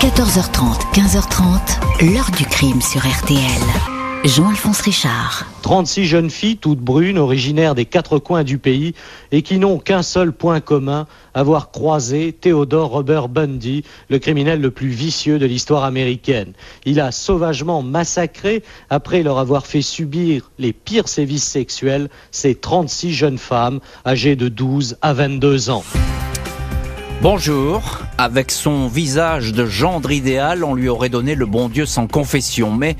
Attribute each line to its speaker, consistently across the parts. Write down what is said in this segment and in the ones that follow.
Speaker 1: 14h30, 15h30, l'heure du crime sur RTL. Jean-Alphonse Richard.
Speaker 2: 36 jeunes filles, toutes brunes, originaires des quatre coins du pays, et qui n'ont qu'un seul point commun, avoir croisé Theodore Robert Bundy, le criminel le plus vicieux de l'histoire américaine. Il a sauvagement massacré, après leur avoir fait subir les pires sévices sexuels, ces 36 jeunes femmes, âgées de 12 à 22 ans.
Speaker 3: Bonjour. Avec son visage de gendre idéal, on lui aurait donné le bon Dieu sans confession. Mais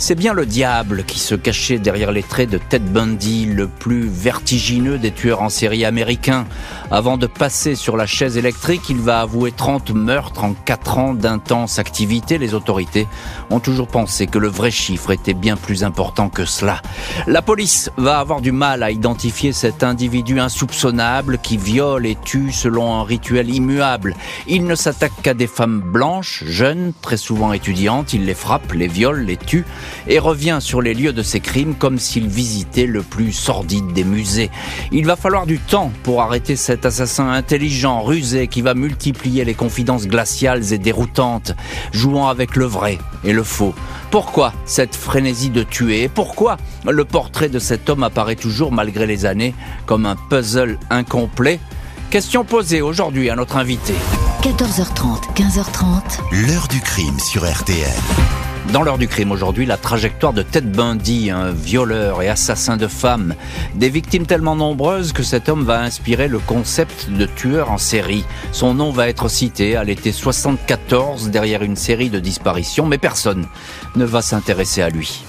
Speaker 3: c'est bien le diable qui se cachait derrière les traits de Ted Bundy, le plus vertigineux des tueurs en série américains. Avant de passer sur la chaise électrique, il va avouer 30 meurtres en 4 ans d'intense activité. Les autorités ont toujours pensé que le vrai chiffre était bien plus important que cela. La police va avoir du mal à identifier cet individu insoupçonnable qui viole et tue selon un rituel immuable. Il ne s'attaque qu'à des femmes blanches, jeunes, très souvent étudiantes. Il les frappe, les viole, les tue et revient sur les lieux de ses crimes comme s'il visitait le plus sordide des musées. Il va falloir du temps pour arrêter cet assassin intelligent, rusé, qui va multiplier les confidences glaciales et déroutantes, jouant avec le vrai et le faux. Pourquoi cette frénésie de tuer? Pourquoi le portrait de cet homme apparaît toujours, malgré les années, comme un puzzle incomplet? Question posée aujourd'hui à notre invité.
Speaker 1: 14h30, 15h30.
Speaker 4: L'heure du crime sur RTL.
Speaker 3: Dans l'heure du crime aujourd'hui, la trajectoire de Ted Bundy, un violeur et assassin de femmes. Des victimes tellement nombreuses que cet homme va inspirer le concept de tueur en série. Son nom va être cité à l'été 74 derrière une série de disparitions, mais personne ne va s'intéresser à lui.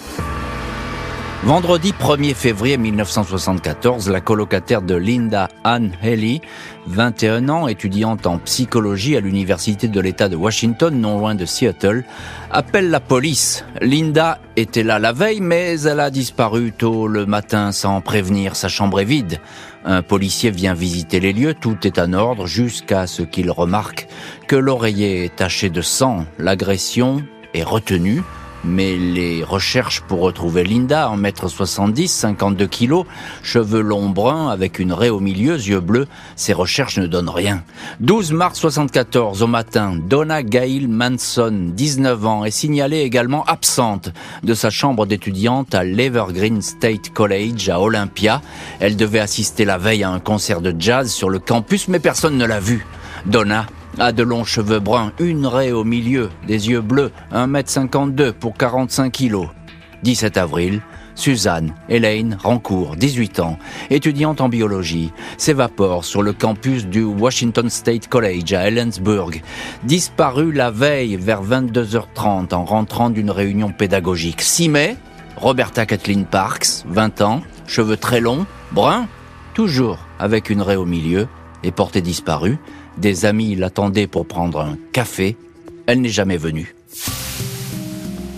Speaker 3: Vendredi 1er février 1974, la colocataire de Linda Ann Haley, 21 ans, étudiante en psychologie à l'université de l'État de Washington, non loin de Seattle, appelle la police. Linda était là la veille, mais elle a disparu tôt le matin sans prévenir. Sa chambre est vide. Un policier vient visiter les lieux, tout est en ordre jusqu'à ce qu'il remarque que l'oreiller est taché de sang. L'agression est retenue mais les recherches pour retrouver Linda, en mètre 70, 52 kilos, cheveux longs bruns avec une raie au milieu, yeux bleus, ces recherches ne donnent rien. 12 mars 74 au matin, Donna Gail Manson, 19 ans, est signalée également absente de sa chambre d'étudiante à l'Evergreen State College à Olympia. Elle devait assister la veille à un concert de jazz sur le campus, mais personne ne l'a vue. Donna a de longs cheveux bruns, une raie au milieu, des yeux bleus, 1m52 pour 45 kilos. 17 avril, Suzanne Elaine Rancourt, 18 ans, étudiante en biologie, s'évapore sur le campus du Washington State College à Ellensburg, disparue la veille vers 22h30 en rentrant d'une réunion pédagogique. 6 mai, Roberta Kathleen Parks, 20 ans, cheveux très longs, bruns, toujours avec une raie au milieu, et portée disparue. Des amis l'attendaient pour prendre un café. Elle n'est jamais venue.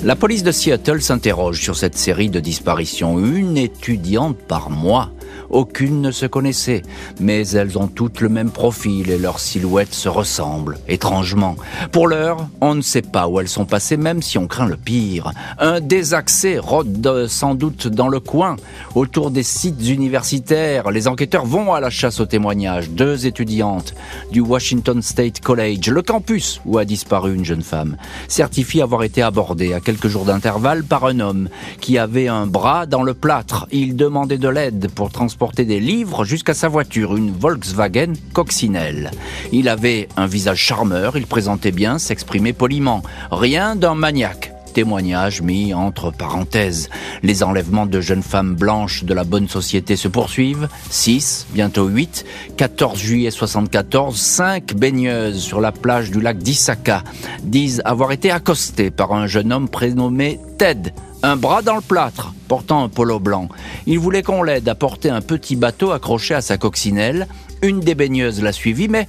Speaker 3: La police de Seattle s'interroge sur cette série de disparitions. Une étudiante par mois. Aucune ne se connaissait, mais elles ont toutes le même profil et leurs silhouettes se ressemblent, étrangement. Pour l'heure, on ne sait pas où elles sont passées, même si on craint le pire. Un désaccès rôde sans doute dans le coin, autour des sites universitaires. Les enquêteurs vont à la chasse aux témoignages. Deux étudiantes du Washington State College, le campus où a disparu une jeune femme, certifient avoir été abordées à quelques jours d'intervalle par un homme qui avait un bras dans le plâtre. Il demandait de l'aide pour transporter des livres jusqu'à sa voiture, une Volkswagen coccinelle. Il avait un visage charmeur, il présentait bien, s'exprimait poliment. Rien d'un maniaque témoignage mis entre parenthèses. Les enlèvements de jeunes femmes blanches de la bonne société se poursuivent. 6, bientôt 8. 14 juillet 74, 5 baigneuses sur la plage du lac d'Issaka disent avoir été accostées par un jeune homme prénommé Ted, un bras dans le plâtre, portant un polo blanc. Il voulait qu'on l'aide à porter un petit bateau accroché à sa coccinelle. Une des baigneuses l'a suivi, mais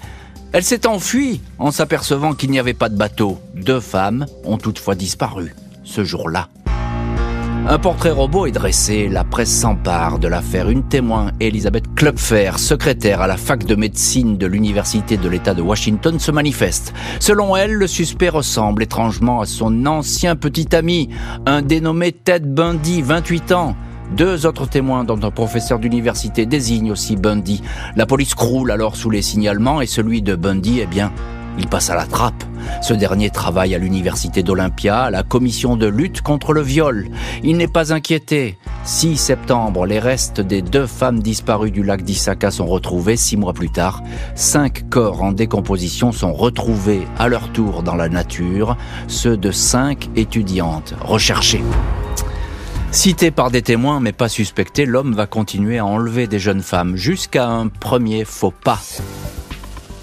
Speaker 3: elle s'est enfuie en s'apercevant qu'il n'y avait pas de bateau. Deux femmes ont toutefois disparu ce jour-là. Un portrait robot est dressé, la presse s'empare de l'affaire. Une témoin, Elisabeth Klupfer, secrétaire à la fac de médecine de l'Université de l'État de Washington, se manifeste. Selon elle, le suspect ressemble étrangement à son ancien petit ami, un dénommé Ted Bundy, 28 ans. Deux autres témoins, dont un professeur d'université, désignent aussi Bundy. La police croule alors sous les signalements et celui de Bundy, eh bien, Il passe à la trappe. Ce dernier travaille à l'université d'Olympia, à la commission de lutte contre le viol. Il n'est pas inquiété. 6 septembre, les restes des deux femmes disparues du lac d'Isaka sont retrouvés. Six mois plus tard, cinq corps en décomposition sont retrouvés à leur tour dans la nature, ceux de cinq étudiantes recherchées. Cité par des témoins mais pas suspecté, l'homme va continuer à enlever des jeunes femmes jusqu'à un premier faux pas.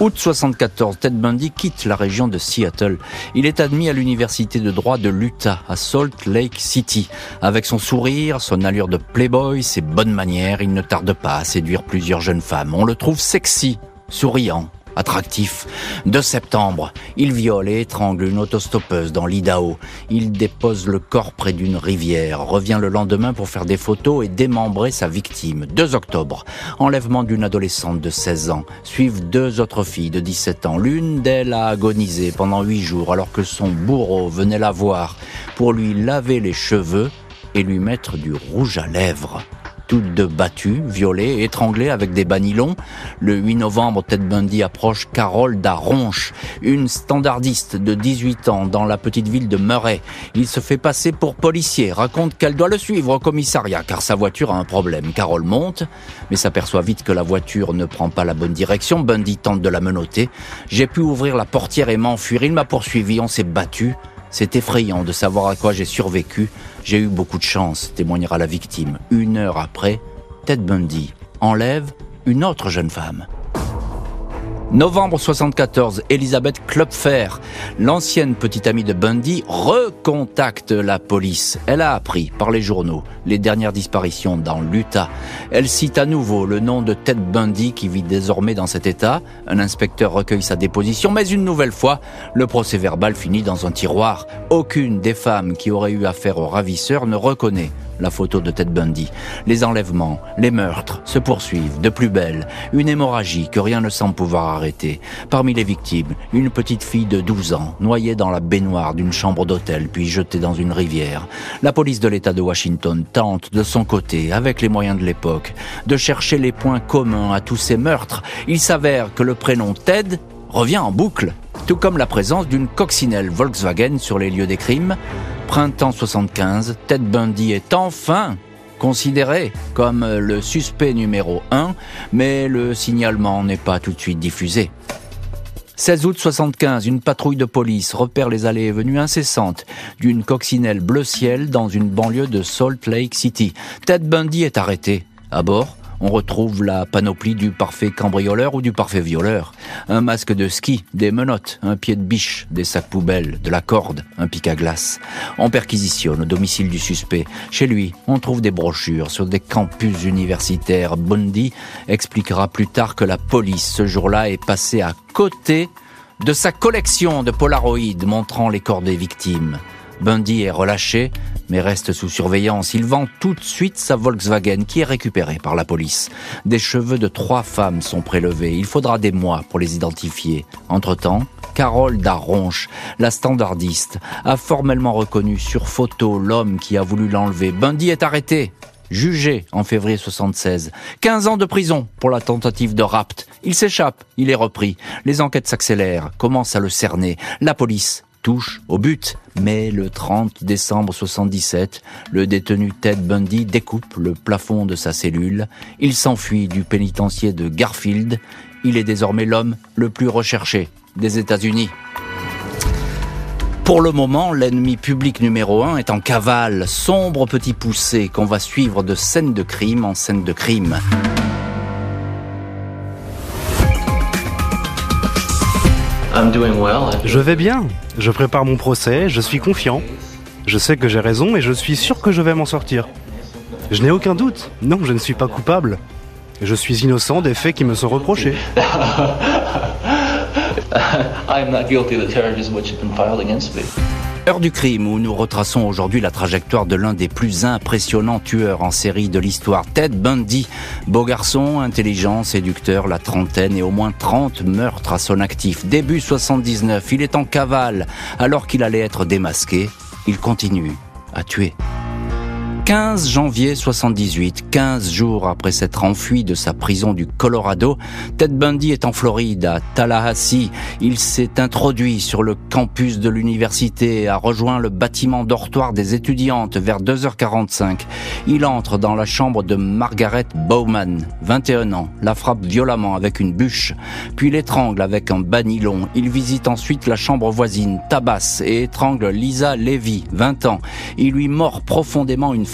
Speaker 3: Août 74, Ted Bundy quitte la région de Seattle. Il est admis à l'université de droit de l'Utah, à Salt Lake City. Avec son sourire, son allure de playboy, ses bonnes manières, il ne tarde pas à séduire plusieurs jeunes femmes. On le trouve sexy, souriant, attractif. De septembre, il viole et étrangle une autostoppeuse dans l'Idaho. Il dépose le corps près d'une rivière, revient le lendemain pour faire des photos et démembrer sa victime. 2 octobre, enlèvement d'une adolescente de 16 ans. Suivent deux autres filles de 17 ans. L'une d'elles a agonisé pendant 8 jours alors que son bourreau venait la voir pour lui laver les cheveux et lui mettre du rouge à lèvres toutes battues, violées, étranglées avec des banilons. Le 8 novembre, Ted Bundy approche Carole Daronche, une standardiste de 18 ans dans la petite ville de Murray. Il se fait passer pour policier, raconte qu'elle doit le suivre au commissariat car sa voiture a un problème. Carole monte, mais s'aperçoit vite que la voiture ne prend pas la bonne direction. Bundy tente de la menotter. J'ai pu ouvrir la portière et m'enfuir. Il m'a poursuivi, on s'est battu. C'est effrayant de savoir à quoi j'ai survécu. J'ai eu beaucoup de chance, témoignera la victime. Une heure après, Ted Bundy enlève une autre jeune femme. Novembre 74, Elisabeth Klopfer, l'ancienne petite amie de Bundy, recontacte la police. Elle a appris par les journaux les dernières disparitions dans l'Utah. Elle cite à nouveau le nom de Ted Bundy qui vit désormais dans cet état. Un inspecteur recueille sa déposition, mais une nouvelle fois, le procès verbal finit dans un tiroir. Aucune des femmes qui auraient eu affaire au ravisseur ne reconnaît la photo de Ted Bundy. Les enlèvements, les meurtres se poursuivent de plus belle. Une hémorragie que rien ne semble pouvoir arrêter. Parmi les victimes, une petite fille de 12 ans, noyée dans la baignoire d'une chambre d'hôtel puis jetée dans une rivière. La police de l'État de Washington tente de son côté, avec les moyens de l'époque, de chercher les points communs à tous ces meurtres. Il s'avère que le prénom Ted revient en boucle, tout comme la présence d'une coccinelle Volkswagen sur les lieux des crimes. Printemps 75, Ted Bundy est enfin considéré comme le suspect numéro 1, mais le signalement n'est pas tout de suite diffusé. 16 août 75, une patrouille de police repère les allées et venues incessantes d'une coccinelle bleu ciel dans une banlieue de Salt Lake City. Ted Bundy est arrêté. À bord, on retrouve la panoplie du parfait cambrioleur ou du parfait violeur. Un masque de ski, des menottes, un pied de biche, des sacs poubelles, de la corde, un pic à glace. On perquisitionne au domicile du suspect. Chez lui, on trouve des brochures sur des campus universitaires. Bundy expliquera plus tard que la police, ce jour-là, est passée à côté de sa collection de polaroïdes montrant les corps des victimes. Bundy est relâché, mais reste sous surveillance. Il vend tout de suite sa Volkswagen qui est récupérée par la police. Des cheveux de trois femmes sont prélevés. Il faudra des mois pour les identifier. Entre-temps, Carole Daronche, la standardiste, a formellement reconnu sur photo l'homme qui a voulu l'enlever. Bundy est arrêté jugé en février 76. 15 ans de prison pour la tentative de rapt. Il s'échappe, il est repris. Les enquêtes s'accélèrent, commencent à le cerner. La police touche au but. Mais le 30 décembre 77, le détenu Ted Bundy découpe le plafond de sa cellule. Il s'enfuit du pénitencier de Garfield. Il est désormais l'homme le plus recherché des États-Unis. Pour le moment, l'ennemi public numéro un est en cavale, sombre petit poussé qu'on va suivre de scène de crime en scène de crime.
Speaker 4: Je vais bien. Je prépare mon procès, je suis confiant. Je sais que j'ai raison et je suis sûr que je vais m'en sortir. Je n'ai aucun doute. Non, je ne suis pas coupable. Je suis innocent des faits qui me sont reprochés.
Speaker 3: Heure du crime où nous retraçons aujourd'hui la trajectoire de l'un des plus impressionnants tueurs en série de l'histoire, Ted Bundy. Beau garçon, intelligent, séducteur, la trentaine et au moins 30 meurtres à son actif. Début 79, il est en cavale alors qu'il allait être démasqué. Il continue à tuer. 15 janvier 78, 15 jours après s'être enfui de sa prison du Colorado, Ted Bundy est en Floride, à Tallahassee. Il s'est introduit sur le campus de l'université, a rejoint le bâtiment dortoir des étudiantes vers 2h45. Il entre dans la chambre de Margaret Bowman, 21 ans, la frappe violemment avec une bûche, puis l'étrangle avec un banilon. Il visite ensuite la chambre voisine, tabasse et étrangle Lisa Levy, 20 ans. Il lui mord profondément une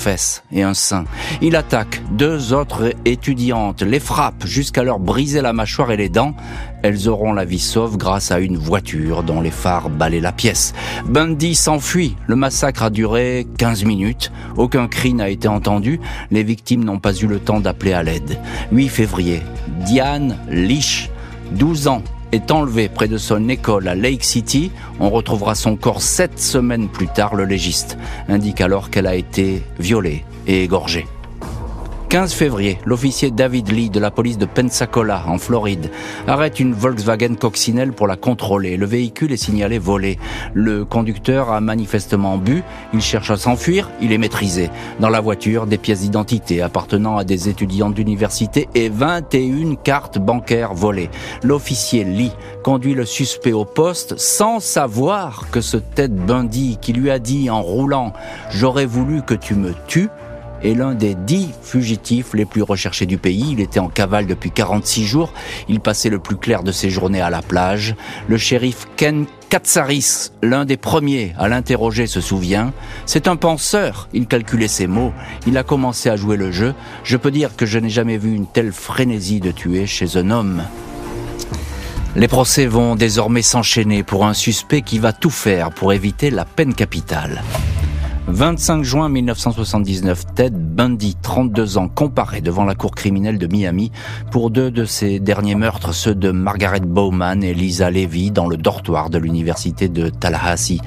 Speaker 3: et un sein. Il attaque deux autres étudiantes, les frappe jusqu'à leur briser la mâchoire et les dents. Elles auront la vie sauve grâce à une voiture dont les phares balaient la pièce. Bundy s'enfuit. Le massacre a duré 15 minutes. Aucun cri n'a été entendu. Les victimes n'ont pas eu le temps d'appeler à l'aide. 8 février. Diane Leach, 12 ans, est enlevée près de son école à Lake City. On retrouvera son corps sept semaines plus tard. Le légiste indique alors qu'elle a été violée et égorgée. 15 février, l'officier David Lee de la police de Pensacola, en Floride, arrête une Volkswagen coccinelle pour la contrôler. Le véhicule est signalé volé. Le conducteur a manifestement bu, il cherche à s'enfuir, il est maîtrisé. Dans la voiture, des pièces d'identité appartenant à des étudiants d'université et 21 cartes bancaires volées. L'officier Lee conduit le suspect au poste sans savoir que ce tête Bundy qui lui a dit en roulant « J'aurais voulu que tu me tues » est l'un des dix fugitifs les plus recherchés du pays. Il était en cavale depuis 46 jours. Il passait le plus clair de ses journées à la plage. Le shérif Ken Katsaris, l'un des premiers à l'interroger, se souvient. C'est un penseur. Il calculait ses mots. Il a commencé à jouer le jeu. Je peux dire que je n'ai jamais vu une telle frénésie de tuer chez un homme. Les procès vont désormais s'enchaîner pour un suspect qui va tout faire pour éviter la peine capitale. 25 juin 1979, Ted Bundy, 32 ans, comparé devant la cour criminelle de Miami pour deux de ses derniers meurtres, ceux de Margaret Bowman et Lisa Levy dans le dortoir de l'université de Tallahassee.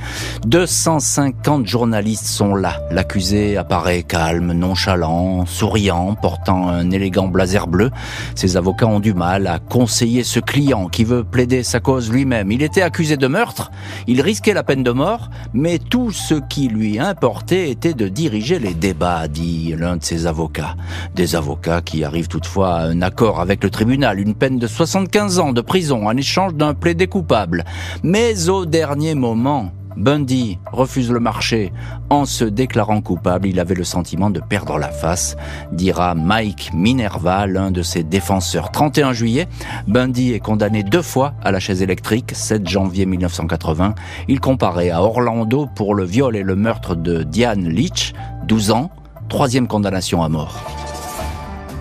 Speaker 3: 250 journalistes sont là. L'accusé apparaît calme, nonchalant, souriant, portant un élégant blazer bleu. Ses avocats ont du mal à conseiller ce client qui veut plaider sa cause lui-même. Il était accusé de meurtre, il risquait la peine de mort, mais tout ce qui lui importe était de diriger les débats, dit l'un de ses avocats. Des avocats qui arrivent toutefois à un accord avec le tribunal, une peine de 75 ans de prison en échange d'un plaidé coupable. Mais au dernier moment, Bundy refuse le marché. En se déclarant coupable, il avait le sentiment de perdre la face, dira Mike Minerva, l'un de ses défenseurs. 31 juillet, Bundy est condamné deux fois à la chaise électrique, 7 janvier 1980. Il comparait à Orlando pour le viol et le meurtre de Diane Leach, 12 ans, troisième condamnation à mort.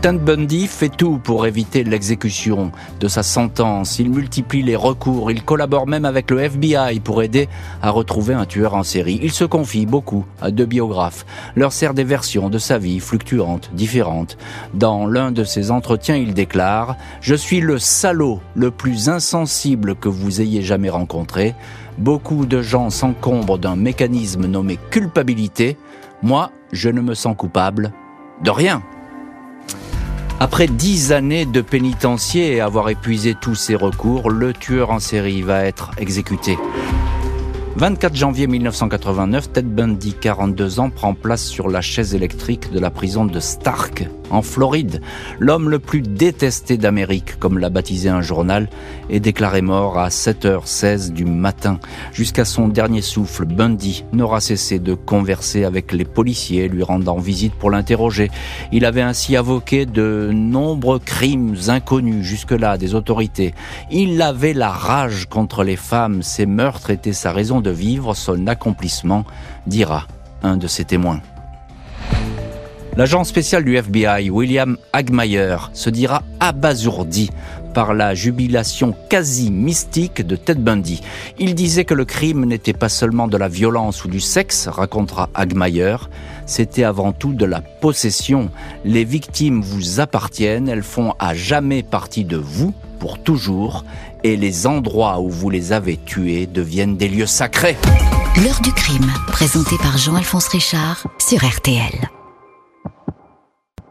Speaker 3: Ted Bundy fait tout pour éviter l'exécution de sa sentence. Il multiplie les recours. Il collabore même avec le FBI pour aider à retrouver un tueur en série. Il se confie beaucoup à deux biographes. Leur sert des versions de sa vie fluctuantes, différentes. Dans l'un de ses entretiens, il déclare « Je suis le salaud le plus insensible que vous ayez jamais rencontré. Beaucoup de gens s'encombrent d'un mécanisme nommé culpabilité. Moi, je ne me sens coupable de rien. Après dix années de pénitencier et avoir épuisé tous ses recours, le tueur en série va être exécuté. 24 janvier 1989, Ted Bundy, 42 ans, prend place sur la chaise électrique de la prison de Stark, en Floride. L'homme le plus détesté d'Amérique, comme l'a baptisé un journal, est déclaré mort à 7h16 du matin. Jusqu'à son dernier souffle, Bundy n'aura cessé de converser avec les policiers, lui rendant visite pour l'interroger. Il avait ainsi avoqué de nombreux crimes inconnus jusque-là des autorités. Il avait la rage contre les femmes. Ses meurtres étaient sa raison de vivre son accomplissement, dira un de ses témoins. L'agent spécial du FBI, William Hagmeyer, se dira abasourdi par la jubilation quasi mystique de Ted Bundy. Il disait que le crime n'était pas seulement de la violence ou du sexe, racontera Hagmeyer, c'était avant tout de la possession. Les victimes vous appartiennent, elles font à jamais partie de vous, pour toujours, et les endroits où vous les avez tués deviennent des lieux sacrés.
Speaker 1: L'heure du crime, présenté par Jean-Alphonse Richard sur RTL.